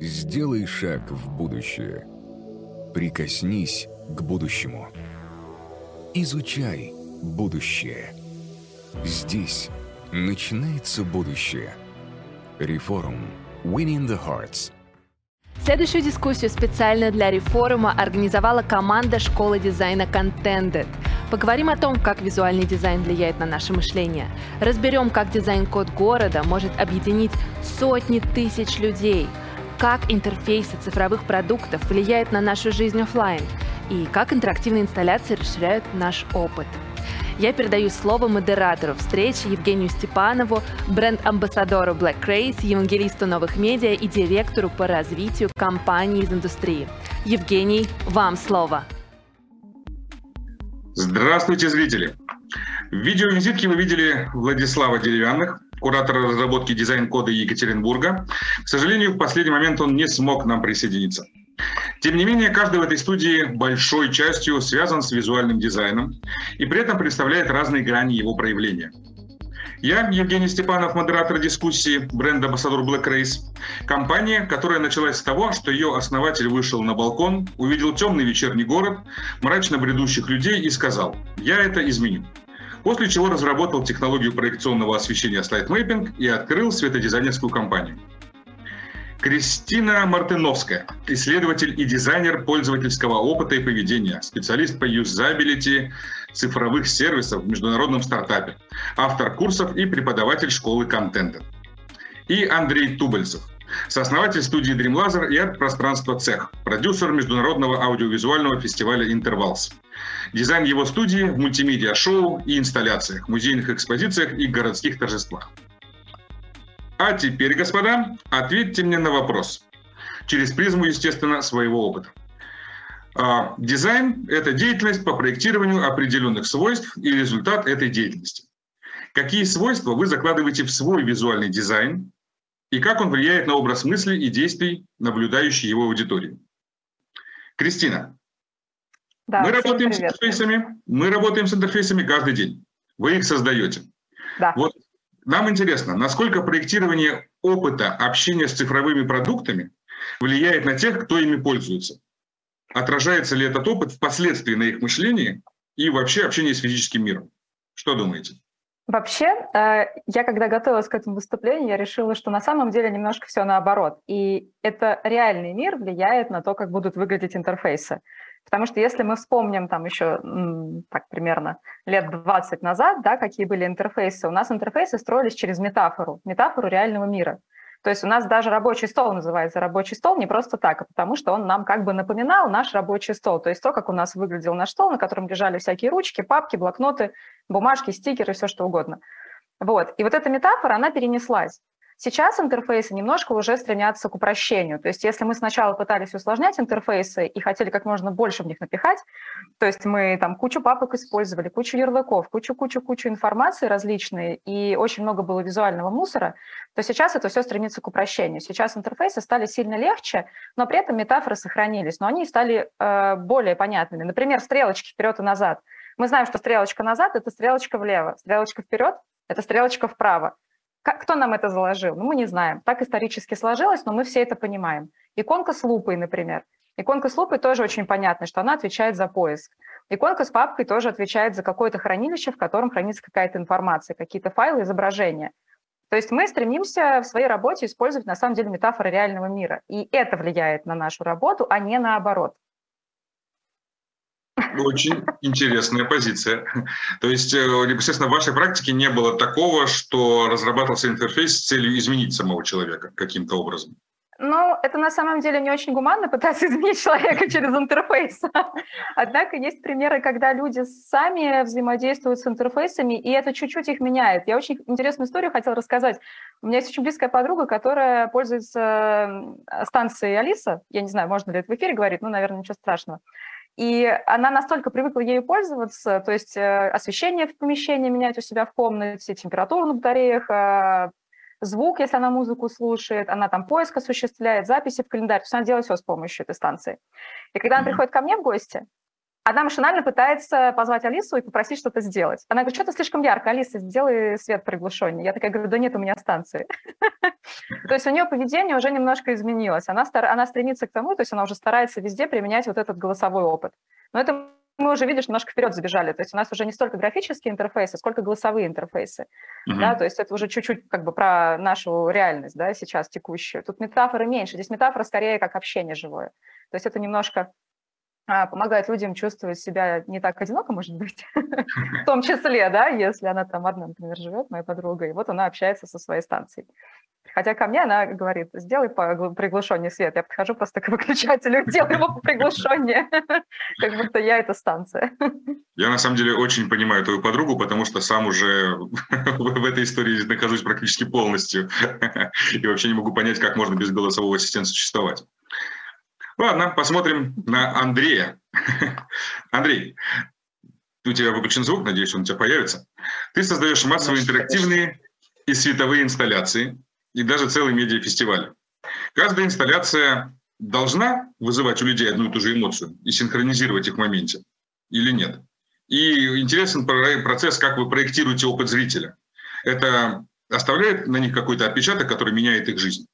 Сделай шаг в будущее. Прикоснись к будущему. Изучай будущее. Здесь начинается будущее. Реформ. Winning the Hearts. Следующую дискуссию специально для реформа организовала команда школы дизайна Contented. Поговорим о том, как визуальный дизайн влияет на наше мышление. Разберем, как дизайн-код города может объединить сотни тысяч людей – как интерфейсы цифровых продуктов влияют на нашу жизнь офлайн и как интерактивные инсталляции расширяют наш опыт. Я передаю слово модератору встречи Евгению Степанову, бренд-амбассадору Black Race, евангелисту новых медиа и директору по развитию компании из индустрии. Евгений, вам слово. Здравствуйте, зрители! В видеовизитке вы видели Владислава Деревянных, куратора разработки дизайн-кода Екатеринбурга. К сожалению, в последний момент он не смог нам присоединиться. Тем не менее, каждый в этой студии большой частью связан с визуальным дизайном и при этом представляет разные грани его проявления. Я, Евгений Степанов, модератор дискуссии бренд-амбассадор Black Race. Компания, которая началась с того, что ее основатель вышел на балкон, увидел темный вечерний город, мрачно бредущих людей и сказал «Я это изменю». После чего разработал технологию проекционного освещения Mapping и открыл светодизайнерскую компанию. Кристина Мартыновская, исследователь и дизайнер пользовательского опыта и поведения, специалист по юзабилити цифровых сервисов в международном стартапе, автор курсов и преподаватель школы контента. И Андрей Тубальцев, сооснователь студии Dream Laser и арт-пространства «Цех», продюсер международного аудиовизуального фестиваля «Интервалс». Дизайн его студии в мультимедиа-шоу и инсталляциях, музейных экспозициях и городских торжествах. А теперь, господа, ответьте мне на вопрос. Через призму, естественно, своего опыта. А, дизайн – это деятельность по проектированию определенных свойств и результат этой деятельности. Какие свойства вы закладываете в свой визуальный дизайн и как он влияет на образ мысли и действий наблюдающей его аудитории? Кристина, да, мы работаем привет. с интерфейсами, мы работаем с интерфейсами каждый день. Вы их создаете. Да. Вот нам интересно, насколько проектирование опыта общения с цифровыми продуктами влияет на тех, кто ими пользуется. Отражается ли этот опыт впоследствии на их мышлении и вообще общении с физическим миром? Что думаете? Вообще, э, я когда готовилась к этому выступлению, я решила, что на самом деле немножко все наоборот. И это реальный мир влияет на то, как будут выглядеть интерфейсы. Потому что если мы вспомним там еще так примерно лет 20 назад, да, какие были интерфейсы, у нас интерфейсы строились через метафору, метафору реального мира. То есть у нас даже рабочий стол называется рабочий стол не просто так, а потому что он нам как бы напоминал наш рабочий стол. То есть то, как у нас выглядел наш стол, на котором лежали всякие ручки, папки, блокноты, бумажки, стикеры, все что угодно. Вот. И вот эта метафора, она перенеслась. Сейчас интерфейсы немножко уже стремятся к упрощению. То есть если мы сначала пытались усложнять интерфейсы и хотели как можно больше в них напихать, то есть мы там кучу папок использовали, кучу ярлыков, кучу-кучу-кучу информации различной, и очень много было визуального мусора, то сейчас это все стремится к упрощению. Сейчас интерфейсы стали сильно легче, но при этом метафоры сохранились, но они стали э, более понятными. Например, стрелочки вперед и назад. Мы знаем, что стрелочка назад – это стрелочка влево, стрелочка вперед – это стрелочка вправо. Как, кто нам это заложил? Ну, мы не знаем. Так исторически сложилось, но мы все это понимаем. Иконка с лупой, например. Иконка с лупой тоже очень понятно, что она отвечает за поиск. Иконка с папкой тоже отвечает за какое-то хранилище, в котором хранится какая-то информация, какие-то файлы, изображения. То есть мы стремимся в своей работе использовать на самом деле метафоры реального мира. И это влияет на нашу работу, а не наоборот. Очень интересная позиция. То есть, э, непосредственно в вашей практике не было такого, что разрабатывался интерфейс с целью изменить самого человека каким-то образом? Ну, это на самом деле не очень гуманно пытаться изменить человека через интерфейс. Однако есть примеры, когда люди сами взаимодействуют с интерфейсами, и это чуть-чуть их меняет. Я очень интересную историю хотела рассказать. У меня есть очень близкая подруга, которая пользуется станцией Алиса. Я не знаю, можно ли это в эфире говорить, но, наверное, ничего страшного. И она настолько привыкла ею пользоваться, то есть э, освещение в помещении менять у себя в комнате, температуру на батареях, э, звук, если она музыку слушает, она там поиск осуществляет, записи в календарь, то есть она делает все с помощью этой станции. И когда она приходит ко мне в гости, она машинально пытается позвать Алису и попросить что-то сделать. Она говорит, что-то слишком ярко, Алиса, сделай свет приглушеннее. Я такая говорю, да нет, у меня станции. То есть у нее поведение уже немножко изменилось. Она, она стремится к тому, то есть она уже старается везде применять вот этот голосовой опыт. Но это мы уже, видишь, немножко вперед забежали. То есть у нас уже не столько графические интерфейсы, сколько голосовые интерфейсы. Да, то есть это уже чуть-чуть как бы про нашу реальность, да, сейчас текущую. Тут метафоры меньше. Здесь метафора скорее как общение живое. То есть это немножко помогает людям чувствовать себя не так одиноко, может быть, в том числе, да, если она там одна, например, живет, моя подруга, и вот она общается со своей станцией. Хотя ко мне она говорит, сделай приглушеннее свет. Я подхожу просто к выключателю, делаю его приглушеннее, как будто я это станция. Я на самом деле очень понимаю твою подругу, потому что сам уже в этой истории нахожусь практически полностью. И вообще не могу понять, как можно без голосового ассистента существовать. Ладно, посмотрим на Андрея. Андрей, у тебя выключен звук, надеюсь, он у тебя появится. Ты создаешь массовые интерактивные и световые инсталляции, и даже целый медиафестиваль. Каждая инсталляция должна вызывать у людей одну и ту же эмоцию и синхронизировать их в моменте или нет? И интересен процесс, как вы проектируете опыт зрителя. Это оставляет на них какой-то отпечаток, который меняет их жизнь?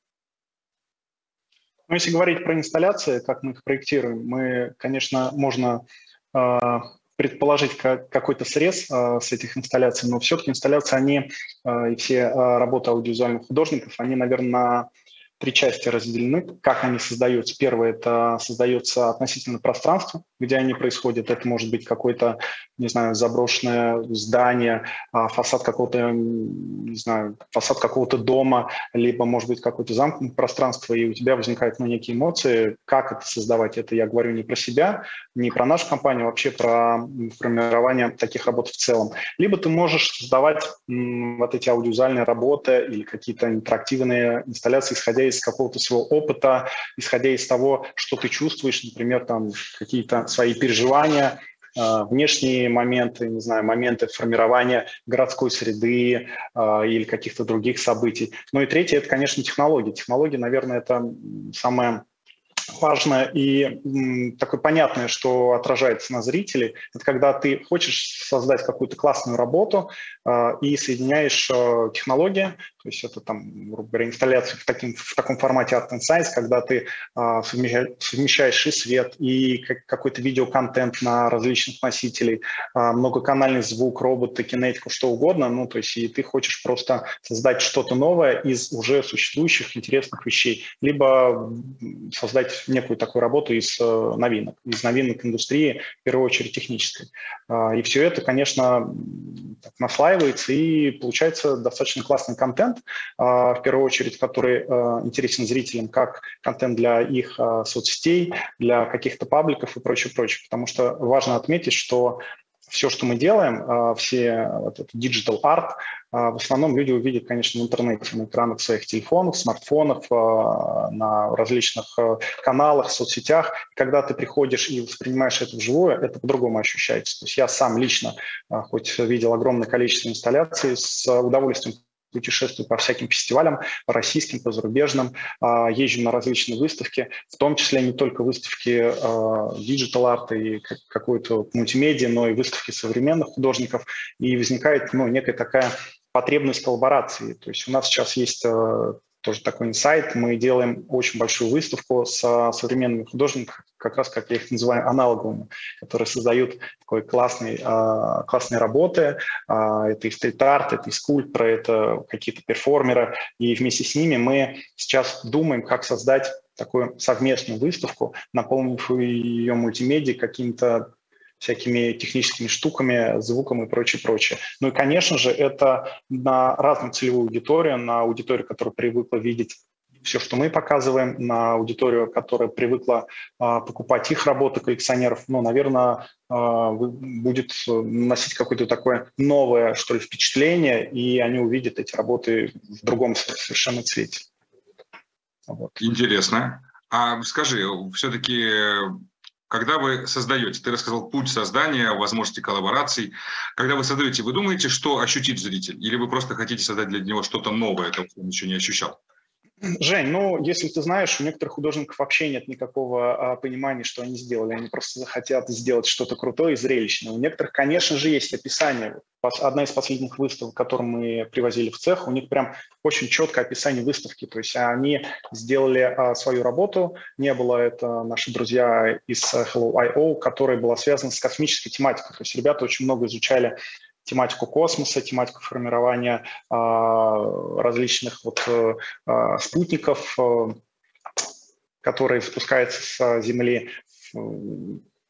Ну, если говорить про инсталляции, как мы их проектируем, мы, конечно, можно э, предположить как, какой-то срез э, с этих инсталляций, но все-таки инсталляции, они э, и все э, работы аудиовизуальных художников, они, наверное, на три части разделены, как они создаются. Первое – это создается относительно пространства, где они происходят. Это может быть какое-то, не знаю, заброшенное здание, а, фасад какого-то, не знаю, фасад какого-то дома, либо, может быть, какое-то замкнутое пространство, и у тебя возникают ну, некие эмоции. Как это создавать? Это я говорю не про себя, не про нашу компанию, а вообще про формирование таких работ в целом. Либо ты можешь создавать м, вот эти аудиовизуальные работы или какие-то интерактивные инсталляции, исходя из какого-то своего опыта, исходя из того, что ты чувствуешь, например, там какие-то свои переживания, а, внешние моменты, не знаю, моменты формирования городской среды э, или каких-то других событий. Ну и третье – это, конечно, технологии. Технологии, наверное, это самое важное и такое понятное, что отражается на зрителе, это когда ты хочешь создать какую-то классную работу э, и соединяешь э, технологии, то есть это там, грубо говоря, инсталляция в, таким, в таком формате Art and Science, когда ты э, совмещаешь и свет, и какой-то видеоконтент на различных носителей, э, многоканальный звук, роботы, кинетику, что угодно, ну, то есть и ты хочешь просто создать что-то новое из уже существующих интересных вещей, либо создать некую такую работу из э, новинок, из новинок индустрии, в первую очередь технической. А, и все это, конечно, наслаивается, и получается достаточно классный контент, а, в первую очередь, который э, интересен зрителям, как контент для их э, соцсетей, для каких-то пабликов и прочее, прочее. Потому что важно отметить, что все, что мы делаем, а, все вот это digital art, а, в основном люди увидят, конечно, в интернете, на экранах своих телефонов, смартфонов, а, на различных каналах, соцсетях. Когда ты приходишь и воспринимаешь это вживую, это по-другому ощущается. То есть я сам лично, хоть видел огромное количество инсталляций, с удовольствием путешествую по всяким фестивалям, по российским, по зарубежным, а, езжу на различные выставки, в том числе не только выставки digital art а и какой-то мультимедиа, но и выставки современных художников, и возникает ну, некая такая потребность коллаборации. То есть у нас сейчас есть э, тоже такой инсайт. Мы делаем очень большую выставку с современными художниками, как раз, как я их называю, аналоговыми, которые создают такой классный, а, классные работы. А, это и стрит-арт, это и скульпторы, это какие-то перформеры. И вместе с ними мы сейчас думаем, как создать такую совместную выставку, наполнив ее мультимедией каким-то всякими техническими штуками, звуком и прочее, прочее. Ну и, конечно же, это на разную целевую аудиторию, на аудиторию, которая привыкла видеть все, что мы показываем, на аудиторию, которая привыкла а, покупать их работы коллекционеров, ну, наверное, а, будет носить какое-то такое новое, что ли, впечатление, и они увидят эти работы в другом совершенно цвете. Вот. Интересно. А скажи, все-таки когда вы создаете, ты рассказал путь создания, возможности коллабораций. Когда вы создаете, вы думаете, что ощутит зритель? Или вы просто хотите создать для него что-то новое, то, что он еще не ощущал? Жень, ну, если ты знаешь, у некоторых художников вообще нет никакого а, понимания, что они сделали. Они просто захотят сделать что-то крутое и зрелищное. У некоторых, конечно же, есть описание. Одна из последних выставок, которую мы привозили в цех, у них прям очень четкое описание выставки. То есть они сделали а, свою работу. Не было это наши друзья из Hello.io, которая была связана с космической тематикой. То есть ребята очень много изучали тематику космоса, тематику формирования а, различных вот э, а, спутников, э, которые спускаются с Земли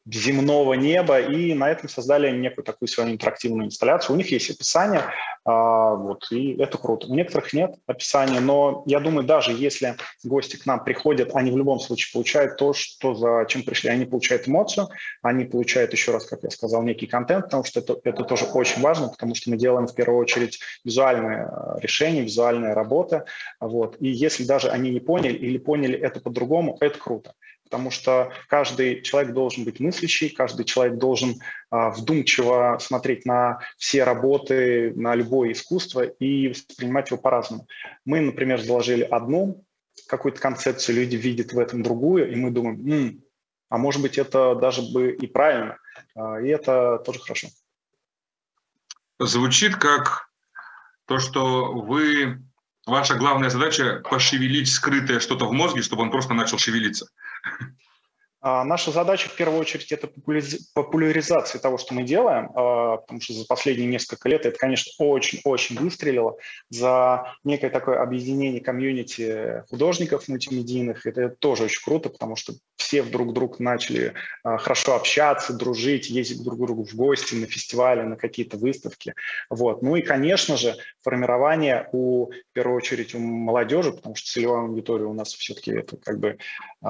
земного неба, и на этом создали некую такую свою интерактивную инсталляцию. У них есть описание, а, вот, и это круто. У некоторых нет описания, но я думаю, даже если гости к нам приходят, они в любом случае получают то, что за чем пришли. Они получают эмоцию, они получают, еще раз, как я сказал, некий контент, потому что это, это тоже очень важно, потому что мы делаем в первую очередь визуальные э, решения, визуальные работы. Вот. И если даже они не поняли или поняли это по-другому, это круто потому что каждый человек должен быть мыслящий, каждый человек должен а, вдумчиво смотреть на все работы, на любое искусство и воспринимать его по-разному. Мы, например, заложили одну какую-то концепцию, люди видят в этом другую, и мы думаем, М, а может быть это даже бы и правильно, а, и это тоже хорошо. Звучит как то, что вы Ваша главная задача – пошевелить скрытое что-то в мозге, чтобы он просто начал шевелиться. А, наша задача в первую очередь это популяризация того, что мы делаем, а, потому что за последние несколько лет это, конечно, очень-очень выстрелило. За некое такое объединение комьюнити художников мультимедийных, это тоже очень круто, потому что все вдруг друг начали а, хорошо общаться, дружить, ездить друг к другу в гости, на фестивали, на какие-то выставки. Вот. Ну и, конечно же, формирование у, в первую очередь, у молодежи, потому что целевая аудитория у нас все-таки это как бы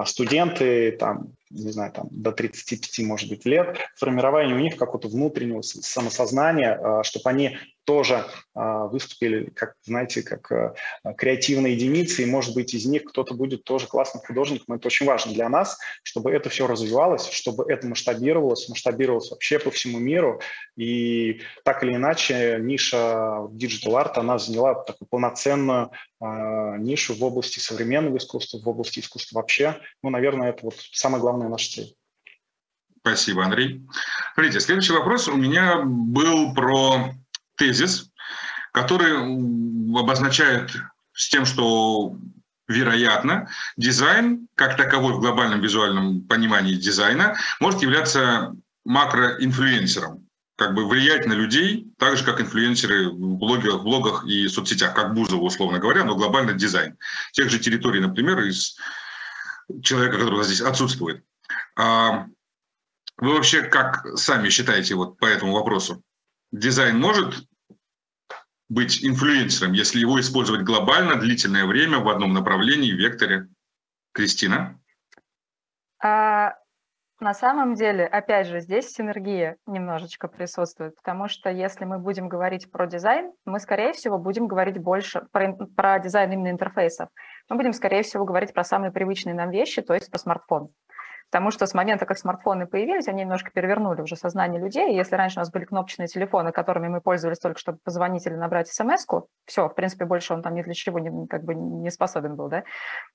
студенты, там, не знаю, там, до 35, может быть, лет, формирование у них какого-то внутреннего самосознания, а, чтобы они тоже а, выступили, как, знаете, как а, креативные единицы, и, может быть, из них кто-то будет тоже классным художником. Это очень важно для нас, чтобы это все развивалось, чтобы это масштабировалось, масштабировалось вообще по всему миру. И так или иначе, ниша Art, она заняла такую полноценную нишу в области современного искусства, в области искусства вообще. Ну, наверное, это вот самое главное наша цель. Спасибо, Андрей. Смотрите, следующий вопрос у меня был про тезис, который обозначает с тем, что вероятно, дизайн, как таковой в глобальном визуальном понимании дизайна, может являться макроинфлюенсером, как бы влиять на людей, так же, как инфлюенсеры в блогах, блогах и соцсетях, как Бузова, условно говоря, но глобально дизайн. Тех же территорий, например, из человека, который здесь отсутствует. А вы вообще как сами считаете вот по этому вопросу? Дизайн может быть инфлюенсером, если его использовать глобально, длительное время в одном направлении, векторе? Кристина? А, на самом деле, опять же, здесь синергия немножечко присутствует, потому что если мы будем говорить про дизайн, мы, скорее всего, будем говорить больше про, про дизайн именно интерфейсов. Мы будем, скорее всего, говорить про самые привычные нам вещи, то есть про смартфон. Потому что с момента, как смартфоны появились, они немножко перевернули уже сознание людей. Если раньше у нас были кнопочные телефоны, которыми мы пользовались только, чтобы позвонить или набрать смс все, в принципе, больше он там ни для чего не, как бы не способен был, да,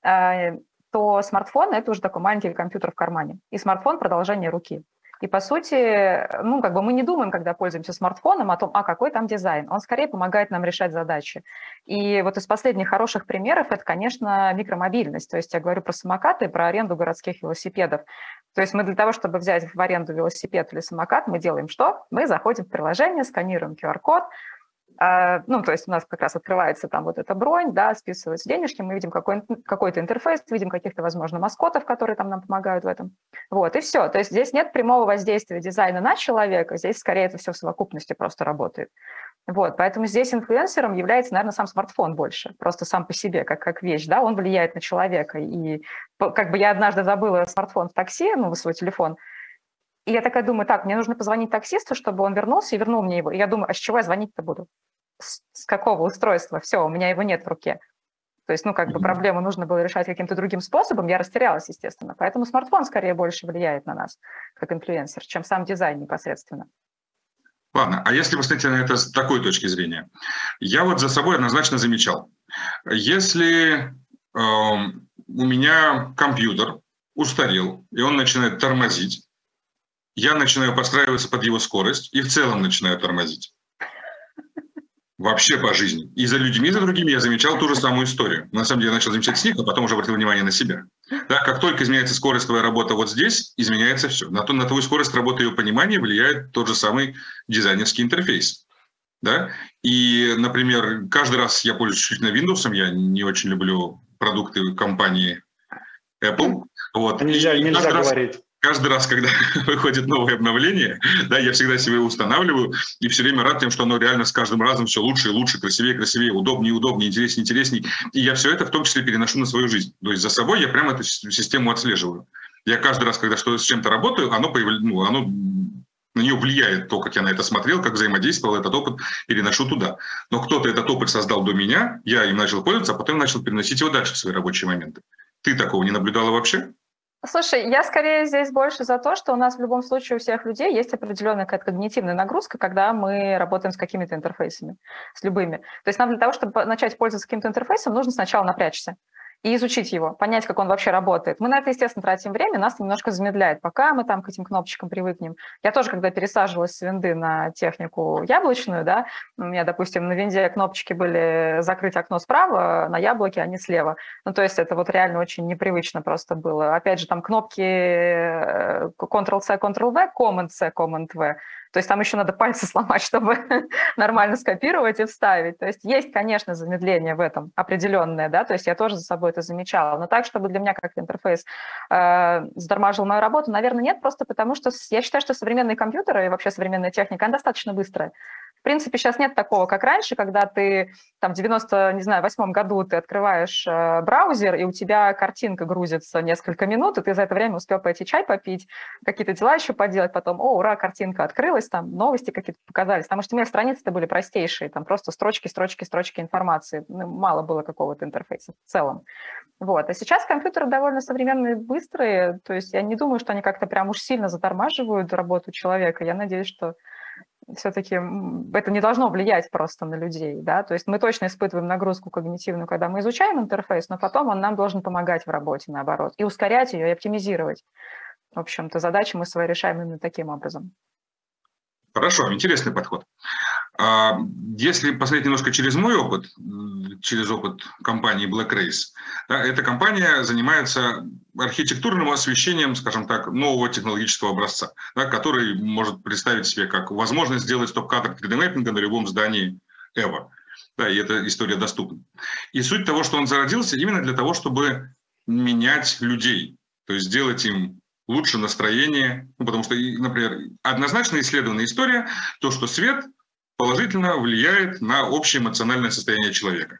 а, то смартфон – это уже такой маленький компьютер в кармане. И смартфон – продолжение руки. И, по сути, ну, как бы мы не думаем, когда пользуемся смартфоном, о том, а какой там дизайн. Он скорее помогает нам решать задачи. И вот из последних хороших примеров это, конечно, микромобильность. То есть я говорю про самокаты, про аренду городских велосипедов. То есть мы для того, чтобы взять в аренду велосипед или самокат, мы делаем что? Мы заходим в приложение, сканируем QR-код, ну, то есть у нас как раз открывается там вот эта бронь, да, списываются денежки, мы видим какой, какой-то интерфейс, видим каких-то, возможно, маскотов, которые там нам помогают в этом. Вот, и все. То есть здесь нет прямого воздействия дизайна на человека, здесь скорее это все в совокупности просто работает. Вот, поэтому здесь инфлюенсером является, наверное, сам смартфон больше, просто сам по себе, как, как вещь, да, он влияет на человека. И как бы я однажды забыла смартфон в такси, ну, свой телефон, и я такая думаю, так, мне нужно позвонить таксисту, чтобы он вернулся и вернул мне его. И я думаю, а с чего я звонить-то буду? С, с какого устройства? Все, у меня его нет в руке. То есть, ну, как бы проблему нужно было решать каким-то другим способом. Я растерялась, естественно. Поэтому смартфон скорее больше влияет на нас, как инфлюенсер, чем сам дизайн непосредственно. Ладно, а если посмотреть на это с такой точки зрения? Я вот за собой однозначно замечал. Если эм, у меня компьютер устарел, и он начинает тормозить. Я начинаю подстраиваться под его скорость и в целом начинаю тормозить. Вообще по жизни. И за людьми, и за другими я замечал ту же самую историю. На самом деле я начал замечать с них, а потом уже обратил внимание на себя. Да, как только изменяется скорость твоей работы вот здесь, изменяется все. На, то, на твою скорость работы и ее понимания влияет тот же самый дизайнерский интерфейс. Да? И, например, каждый раз я пользуюсь исключительно Windows, я не очень люблю продукты компании Apple. Вот. Нельзя, и нельзя говорить. Каждый раз, когда выходит новое обновление, да, я всегда себе устанавливаю и все время рад тем, что оно реально с каждым разом все лучше и лучше, красивее, красивее, удобнее, удобнее, интереснее, интереснее. И я все это в том числе переношу на свою жизнь. То есть за собой я прямо эту систему отслеживаю. Я каждый раз, когда что с чем-то работаю, оно, появля... ну, оно на нее влияет то, как я на это смотрел, как взаимодействовал, этот опыт переношу туда. Но кто-то этот опыт создал до меня, я им начал пользоваться, а потом начал переносить его дальше в свои рабочие моменты. Ты такого не наблюдала вообще? Слушай, я скорее здесь больше за то, что у нас в любом случае у всех людей есть определенная какая-то когнитивная нагрузка, когда мы работаем с какими-то интерфейсами, с любыми. То есть нам для того, чтобы начать пользоваться каким-то интерфейсом, нужно сначала напрячься и изучить его, понять, как он вообще работает. Мы на это, естественно, тратим время, нас немножко замедляет, пока мы там к этим кнопочкам привыкнем. Я тоже, когда пересаживалась с винды на технику яблочную, да, у меня, допустим, на винде кнопочки были закрыть окно справа, на яблоке они слева. Ну, то есть это вот реально очень непривычно просто было. Опять же, там кнопки э, Ctrl-C, Ctrl-V, Command-C, Command-V. То есть там еще надо пальцы сломать, чтобы нормально скопировать и вставить. То есть есть, конечно, замедление в этом определенное, да, то есть я тоже за собой это замечала. Но так, чтобы для меня как интерфейс э, задормажил мою работу, наверное, нет, просто потому что я считаю, что современные компьютеры и вообще современная техника, она достаточно быстрая. В принципе, сейчас нет такого, как раньше, когда ты там в 90, не знаю, восьмом году ты открываешь э, браузер, и у тебя картинка грузится несколько минут, и ты за это время успел пойти чай попить, какие-то дела еще поделать, потом, о, ура, картинка открылась, там новости какие-то показались, потому что у меня страницы-то были простейшие, там просто строчки, строчки, строчки информации, ну, мало было какого-то интерфейса в целом. Вот. А сейчас компьютеры довольно современные, быстрые, то есть я не думаю, что они как-то прям уж сильно затормаживают работу человека. Я надеюсь, что все-таки это не должно влиять просто на людей, да, то есть мы точно испытываем нагрузку когнитивную, когда мы изучаем интерфейс, но потом он нам должен помогать в работе, наоборот, и ускорять ее, и оптимизировать. В общем-то, задачи мы свои решаем именно таким образом. Хорошо, интересный подход. А, если посмотреть немножко через мой опыт, через опыт компании Black Race, да, эта компания занимается архитектурным освещением, скажем так, нового технологического образца, да, который может представить себе как возможность сделать стоп-кадр 3D-мэппинга на любом здании EVA. Да, и эта история доступна. И суть того, что он зародился именно для того, чтобы менять людей, то есть сделать им лучше настроение, ну, потому что, например, однозначно исследованная история, то, что свет положительно влияет на общее эмоциональное состояние человека.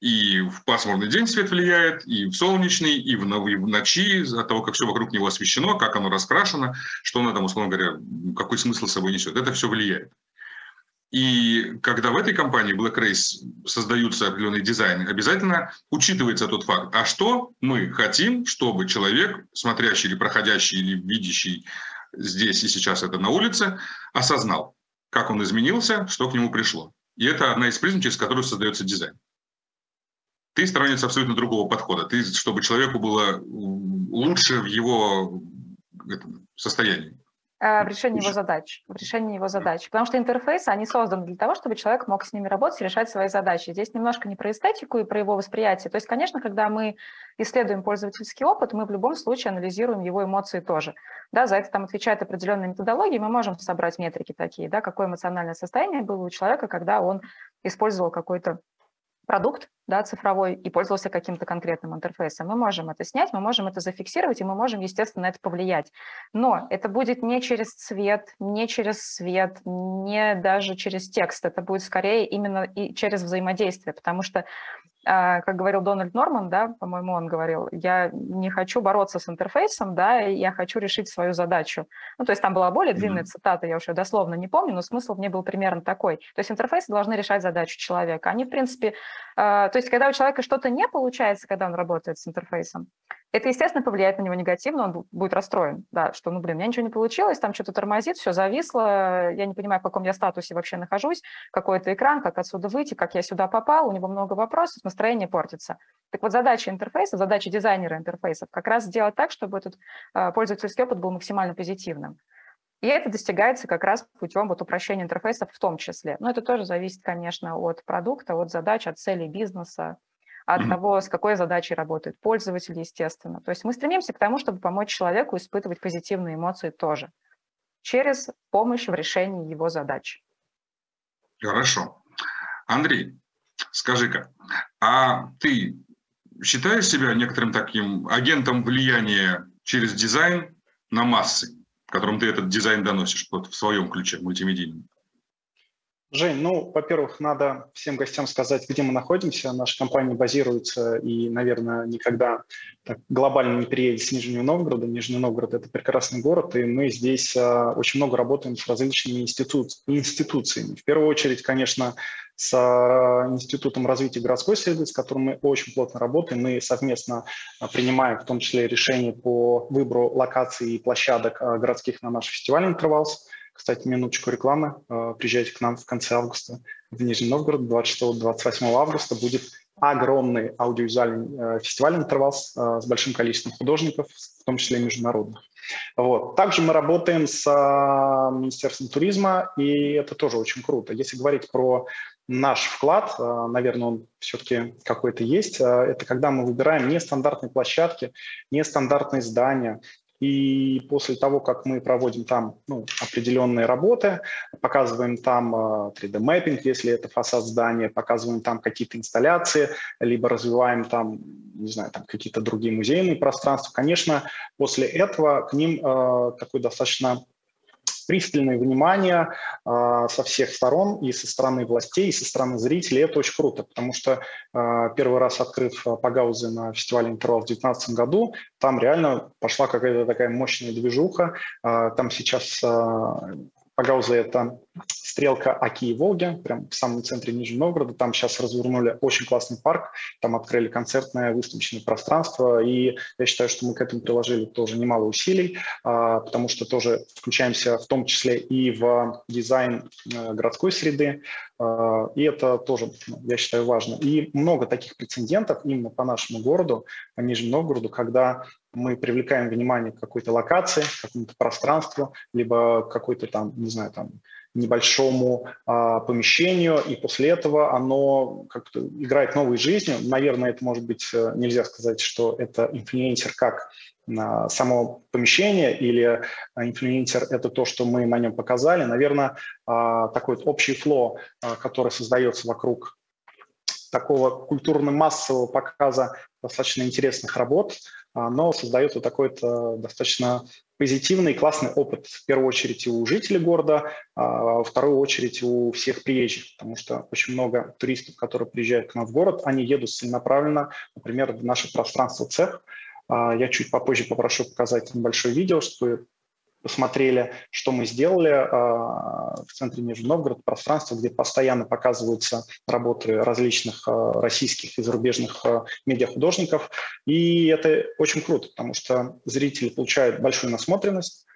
И в пасмурный день свет влияет, и в солнечный, и в, и в ночи, от того, как все вокруг него освещено, как оно раскрашено, что оно там, условно говоря, какой смысл собой несет. Это все влияет. И когда в этой компании Black Race создаются определенные дизайны, обязательно учитывается тот факт, а что мы хотим, чтобы человек, смотрящий или проходящий, или видящий здесь и сейчас это на улице, осознал, как он изменился, что к нему пришло. И это одна из призм, через которую создается дизайн. Ты сторонница абсолютно другого подхода. Ты, чтобы человеку было лучше в его состоянии. Э, в решении его задач, в решении его задач. Потому что интерфейсы, они созданы для того, чтобы человек мог с ними работать и решать свои задачи. Здесь немножко не про эстетику и про его восприятие. То есть, конечно, когда мы исследуем пользовательский опыт, мы в любом случае анализируем его эмоции тоже. Да, за это там отвечает определенная методология, мы можем собрать метрики такие, да, какое эмоциональное состояние было у человека, когда он использовал какой-то продукт да, цифровой и пользовался каким-то конкретным интерфейсом. Мы можем это снять, мы можем это зафиксировать, и мы можем, естественно, на это повлиять. Но это будет не через цвет, не через свет, не даже через текст. Это будет скорее именно и через взаимодействие, потому что как говорил Дональд Норман, да, по-моему, он говорил, я не хочу бороться с интерфейсом, да, я хочу решить свою задачу. Ну, то есть там была более длинная mm-hmm. цитата, я уже дословно не помню, но смысл в ней был примерно такой. То есть интерфейсы должны решать задачу человека. Они, в принципе, а, то есть когда у человека что-то не получается, когда он работает с интерфейсом, это, естественно, повлияет на него негативно, он будет расстроен, да, что, ну, блин, у меня ничего не получилось, там что-то тормозит, все зависло, я не понимаю, в каком я статусе вообще нахожусь, какой это экран, как отсюда выйти, как я сюда попал, у него много вопросов, настроение портится. Так вот, задача интерфейса, задача дизайнера интерфейсов как раз сделать так, чтобы этот э, пользовательский опыт был максимально позитивным. И это достигается как раз путем вот упрощения интерфейсов в том числе. Но это тоже зависит, конечно, от продукта, от задач, от целей бизнеса, от того, с какой задачей работает пользователь, естественно. То есть мы стремимся к тому, чтобы помочь человеку испытывать позитивные эмоции тоже через помощь в решении его задач. Хорошо. Андрей, скажи-ка, а ты считаешь себя некоторым таким агентом влияния через дизайн на массы, которым ты этот дизайн доносишь вот в своем ключе мультимедийном? Жень, ну, во-первых, надо всем гостям сказать, где мы находимся. Наша компания базируется и, наверное, никогда так глобально не переедет с Нижнего Новгорода. Нижний Новгород – это прекрасный город, и мы здесь а, очень много работаем с различными институ... институциями. В первую очередь, конечно, с а, Институтом развития городской среды, с которым мы очень плотно работаем. Мы совместно а, принимаем в том числе решения по выбору локаций и площадок а, городских на наш фестиваль «Интервалс». Кстати, минуточку рекламы. Э, приезжайте к нам в конце августа в Нижний Новгород. 26-28 августа будет огромный аудиовизуальный э, фестиваль «Интервалс» э, с большим количеством художников, в том числе международных. Вот. Также мы работаем с Министерством туризма, и это тоже очень круто. Если говорить про наш вклад, наверное, он все-таки какой-то есть, это когда мы выбираем нестандартные площадки, нестандартные здания, и после того, как мы проводим там ну, определенные работы, показываем там 3D-мэппинг, э, если это фасад здания, показываем там какие-то инсталляции, либо развиваем там, не знаю, там какие-то другие музейные пространства, конечно, после этого к ним э, такой достаточно пристальное внимание э, со всех сторон, и со стороны властей, и со стороны зрителей. Это очень круто, потому что э, первый раз открыв э, Пагаузы на фестивале «Интервал» в 2019 году, там реально пошла какая-то такая мощная движуха. Там сейчас э, это стрелка Оки и Волги, прям в самом центре Нижнего Новгорода. Там сейчас развернули очень классный парк, там открыли концертное выставочное пространство, и я считаю, что мы к этому приложили тоже немало усилий, а, потому что тоже включаемся в том числе и в дизайн э, городской среды, а, и это тоже, ну, я считаю, важно. И много таких прецедентов именно по нашему городу, по Нижнему Новгороду, когда мы привлекаем внимание к какой-то локации, к какому-то пространству, либо какой-то там, не знаю, там небольшому а, помещению, и после этого оно как-то играет новой жизнью. Наверное, это может быть, э, нельзя сказать, что это инфлюенсер как а, само помещение или инфлюенсер – это то, что мы на нем показали. Наверное, а, такой вот общий фло, а, который создается вокруг такого культурно-массового показа достаточно интересных работ, но создает вот такой то достаточно позитивный, классный опыт в первую очередь у жителей города, а во вторую очередь у всех приезжих, потому что очень много туристов, которые приезжают к нам в город, они едут целенаправленно, например, в наше пространство цех. А, я чуть попозже попрошу показать небольшое видео, чтобы посмотрели, что мы сделали а, в центре Нижнего Новгорода, пространство, где постоянно показываются работы различных а, российских и зарубежных а, медиахудожников. И это очень круто, потому что зрители получают большую насмотренность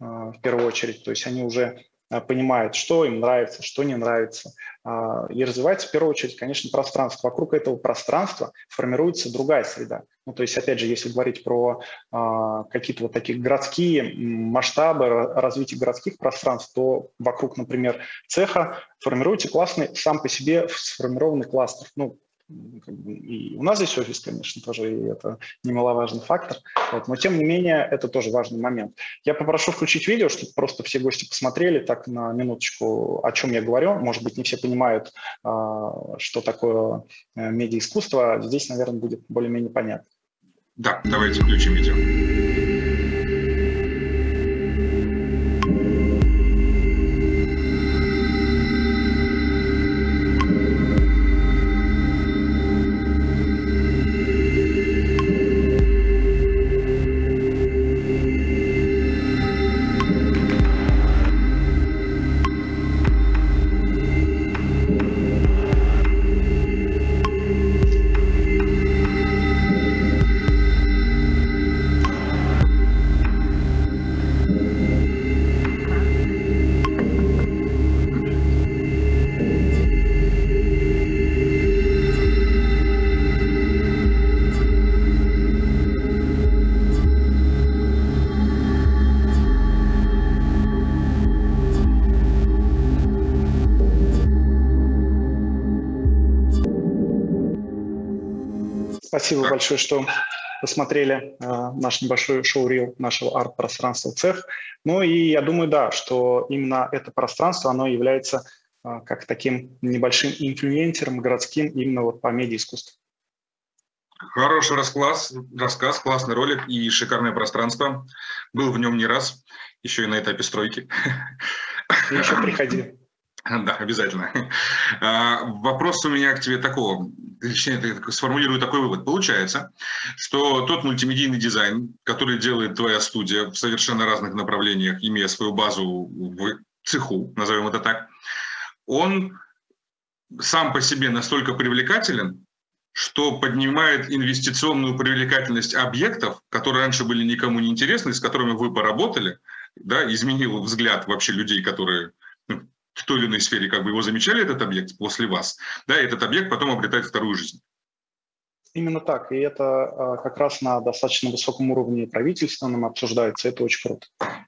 в первую очередь, то есть они уже а, понимают, что им нравится, что не нравится. А, и развивается в первую очередь, конечно, пространство. Вокруг этого пространства формируется другая среда. Ну, то есть, опять же, если говорить про а, какие-то вот такие городские масштабы развития городских пространств, то вокруг, например, цеха формируется классный сам по себе сформированный кластер. Ну, и у нас здесь офис, конечно, тоже и это немаловажный фактор. Вот. Но, тем не менее, это тоже важный момент. Я попрошу включить видео, чтобы просто все гости посмотрели так на минуточку, о чем я говорю. Может быть, не все понимают, а, что такое э, медиаискусство. Здесь, наверное, будет более-менее понятно. Да, давайте включим видео. Спасибо большое, что посмотрели э, наш небольшой шоу-рил нашего арт-пространства «Цех». Ну и я думаю, да, что именно это пространство, оно является э, как таким небольшим инфлюенсером городским именно вот по медиаискусству. Хороший рассказ, рассказ, классный ролик и шикарное пространство. Был в нем не раз, еще и на этапе стройки. И еще приходи. Да, обязательно. А, вопрос у меня к тебе такого, точнее, сформулирую такой вывод. Получается, что тот мультимедийный дизайн, который делает твоя студия в совершенно разных направлениях, имея свою базу в цеху, назовем это так, он сам по себе настолько привлекателен, что поднимает инвестиционную привлекательность объектов, которые раньше были никому не интересны, с которыми вы поработали, да, изменил взгляд вообще людей, которые в той или иной сфере как бы его замечали, этот объект после вас, да, и этот объект потом обретает вторую жизнь. Именно так. И это а, как раз на достаточно высоком уровне правительственном обсуждается. Это очень круто.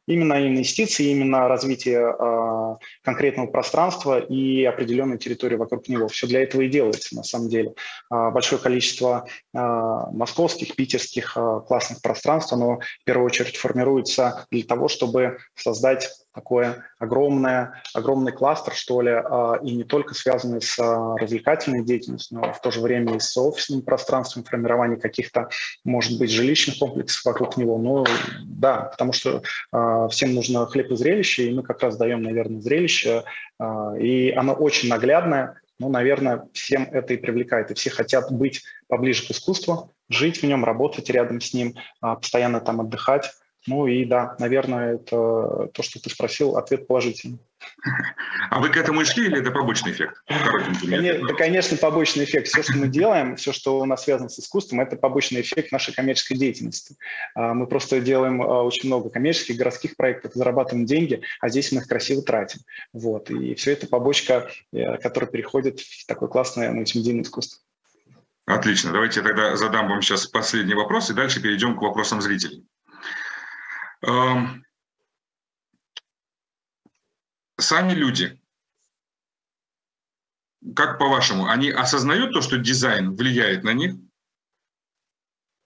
Именно инвестиции, именно развитие а, конкретного пространства и определенной территории вокруг него. Все для этого и делается на самом деле. А, большое количество московских, питерских классных пространств, оно в первую очередь формируется для того, чтобы создать такое огромное, огромный кластер, что ли, а, и не только связанный с а, развлекательной деятельностью, но в то же время и с офисным пространством, формирование каких-то, может быть, жилищных комплексов вокруг него. Но да, потому что а, всем нужно хлеб и зрелище, и мы как раз даем, наверное, зрелище, и оно очень наглядное, ну, наверное, всем это и привлекает, и все хотят быть поближе к искусству, жить в нем, работать рядом с ним, постоянно там отдыхать. Ну и да, наверное, это то, что ты спросил, ответ положительный. А вы к этому и шли или это побочный эффект? Да, конечно, побочный эффект. Все, что мы делаем, все, что у нас связано с искусством, это побочный эффект нашей коммерческой деятельности. А, мы просто делаем а, очень много коммерческих, городских проектов, зарабатываем деньги, а здесь мы их красиво тратим. Вот. И все это побочка, э, которая переходит в такое классное мультимедийное искусство. Отлично. Давайте я тогда задам вам сейчас последний вопрос, и дальше перейдем к вопросам зрителей. Сами люди, как по-вашему, они осознают то, что дизайн влияет на них,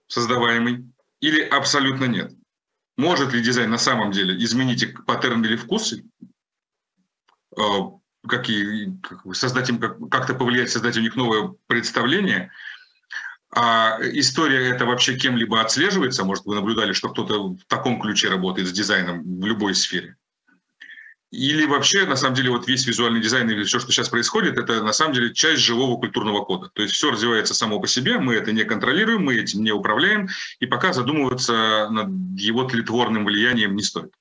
создаваемый, или абсолютно нет? Может ли дизайн на самом деле изменить их паттерн или вкусы? Какие, создать им, как-то повлиять, создать у них новое представление – а история это вообще кем-либо отслеживается? Может, вы наблюдали, что кто-то в таком ключе работает с дизайном в любой сфере? Или вообще, на самом деле, вот весь визуальный дизайн или все, что сейчас происходит, это на самом деле часть живого культурного кода. То есть все развивается само по себе, мы это не контролируем, мы этим не управляем, и пока задумываться над его тлетворным влиянием не стоит.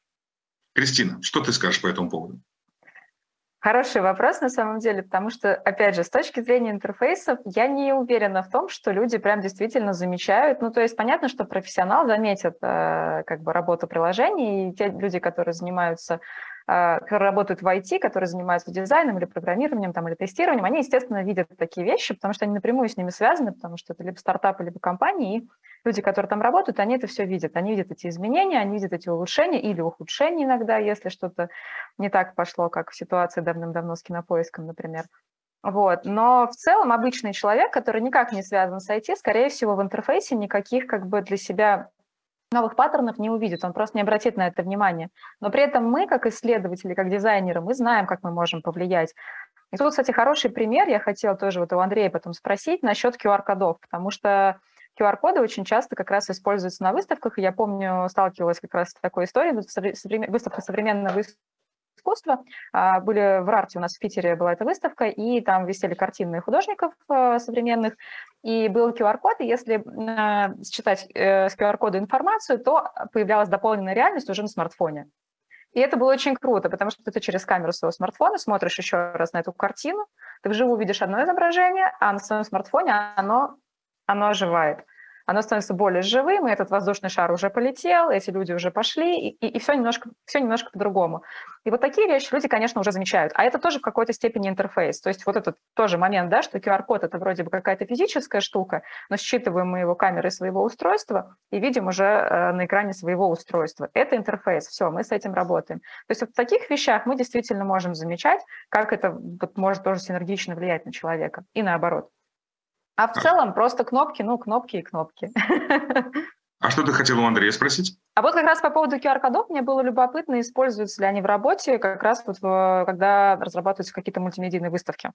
Кристина, что ты скажешь по этому поводу? Хороший вопрос на самом деле, потому что, опять же, с точки зрения интерфейсов, я не уверена в том, что люди прям действительно замечают. Ну, то есть понятно, что профессионал заметит э, как бы работу приложений, и те люди, которые занимаются а, которые работают в IT, которые занимаются дизайном или программированием там, или тестированием, они, естественно, видят такие вещи, потому что они напрямую с ними связаны, потому что это либо стартапы, либо компании, и люди, которые там работают, они это все видят. Они видят эти изменения, они видят эти улучшения или ухудшения иногда, если что-то не так пошло, как в ситуации давным-давно с кинопоиском, например. Вот. Но в целом обычный человек, который никак не связан с IT, скорее всего, в интерфейсе никаких как бы для себя новых паттернов не увидит, он просто не обратит на это внимание. Но при этом мы, как исследователи, как дизайнеры, мы знаем, как мы можем повлиять. И тут, кстати, хороший пример, я хотела тоже вот у Андрея потом спросить насчет QR-кодов, потому что QR-коды очень часто как раз используются на выставках, и я помню, сталкивалась как раз с такой историей, выставка современного искусства. А, были в Рарте у нас в Питере была эта выставка, и там висели картины художников а, современных, и был QR-код, и если а, считать э, с QR-кода информацию, то появлялась дополненная реальность уже на смартфоне. И это было очень круто, потому что ты через камеру своего смартфона смотришь еще раз на эту картину, ты вживую видишь одно изображение, а на своем смартфоне оно, оно оживает оно становится более живым, и этот воздушный шар уже полетел, эти люди уже пошли, и, и, и все немножко, все немножко по-другому. И вот такие вещи люди, конечно, уже замечают. А это тоже в какой-то степени интерфейс. То есть вот этот тоже момент, да, что QR-код – это вроде бы какая-то физическая штука, но считываем мы его камерой своего устройства и видим уже э, на экране своего устройства. Это интерфейс, все, мы с этим работаем. То есть вот в таких вещах мы действительно можем замечать, как это вот, может тоже синергично влиять на человека и наоборот. А в целом просто кнопки, ну, кнопки и кнопки. А что ты хотел у Андрея спросить? А вот как раз по поводу QR-кодов мне было любопытно, используются ли они в работе, как раз вот когда разрабатываются какие-то мультимедийные выставки.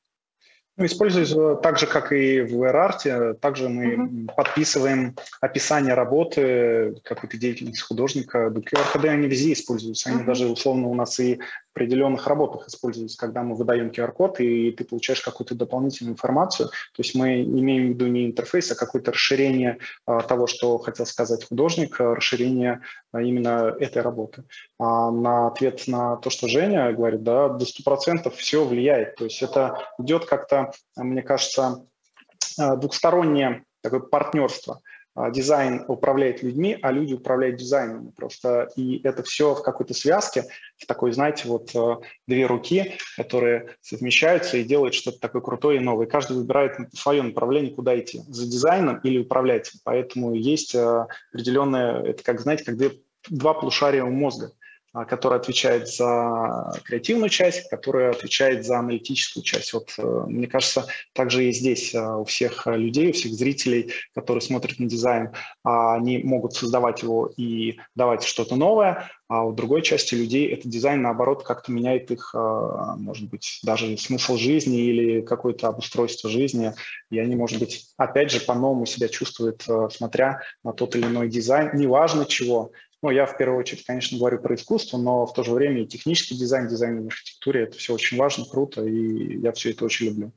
Ну, используется так же, как и в WebArt, также мы mm-hmm. подписываем описание работы, какой-то деятельности художника. QR-коды, они везде используются, они mm-hmm. даже условно у нас и определенных работах используется, когда мы выдаем QR-код, и ты получаешь какую-то дополнительную информацию. То есть мы имеем в виду не интерфейс, а какое-то расширение а, того, что хотел сказать художник, а расширение а, именно этой работы. А на ответ на то, что Женя говорит, да, до 100% все влияет. То есть это идет как-то, мне кажется, двухстороннее такое партнерство – дизайн управляет людьми, а люди управляют дизайном. Просто и это все в какой-то связке, в такой, знаете, вот э, две руки, которые совмещаются и делают что-то такое крутое и новое. Каждый выбирает свое направление, куда идти, за дизайном или управлять. Поэтому есть э, определенное, это как, знаете, как две, два полушария у мозга – а, которая отвечает за креативную часть, которая отвечает за аналитическую часть. Вот, э, мне кажется, также и здесь э, у всех людей, у всех зрителей, которые смотрят на дизайн, а, они могут создавать его и давать что-то новое, а у другой части людей этот дизайн, наоборот, как-то меняет их, э, может быть, даже смысл жизни или какое-то обустройство жизни, и они, может быть, опять же, по-новому себя чувствуют, смотря на тот или иной дизайн, неважно чего, ну, я в первую очередь, конечно, говорю про искусство, но в то же время и технический дизайн, дизайн в архитектуре – это все очень важно, круто, и я все это очень люблю.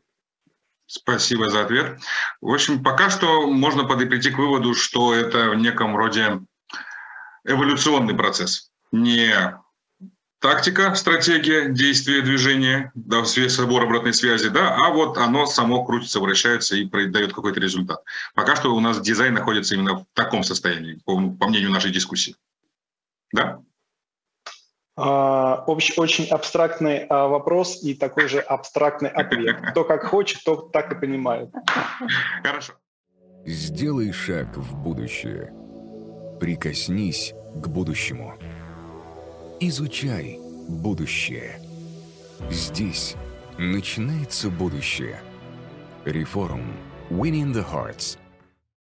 Спасибо за ответ. В общем, пока что можно прийти к выводу, что это в неком роде эволюционный процесс. Не тактика, стратегия, действие, движение, да, собор обратной связи, да, а вот оно само крутится, вращается и дает какой-то результат. Пока что у нас дизайн находится именно в таком состоянии, по, по мнению нашей дискуссии. Да? Uh, очень абстрактный uh, вопрос и такой же абстрактный ответ. Кто как хочет, то так и понимает. Хорошо. Сделай шаг в будущее. Прикоснись к будущему. Изучай будущее. Здесь начинается будущее. Реформ. Winning the Hearts –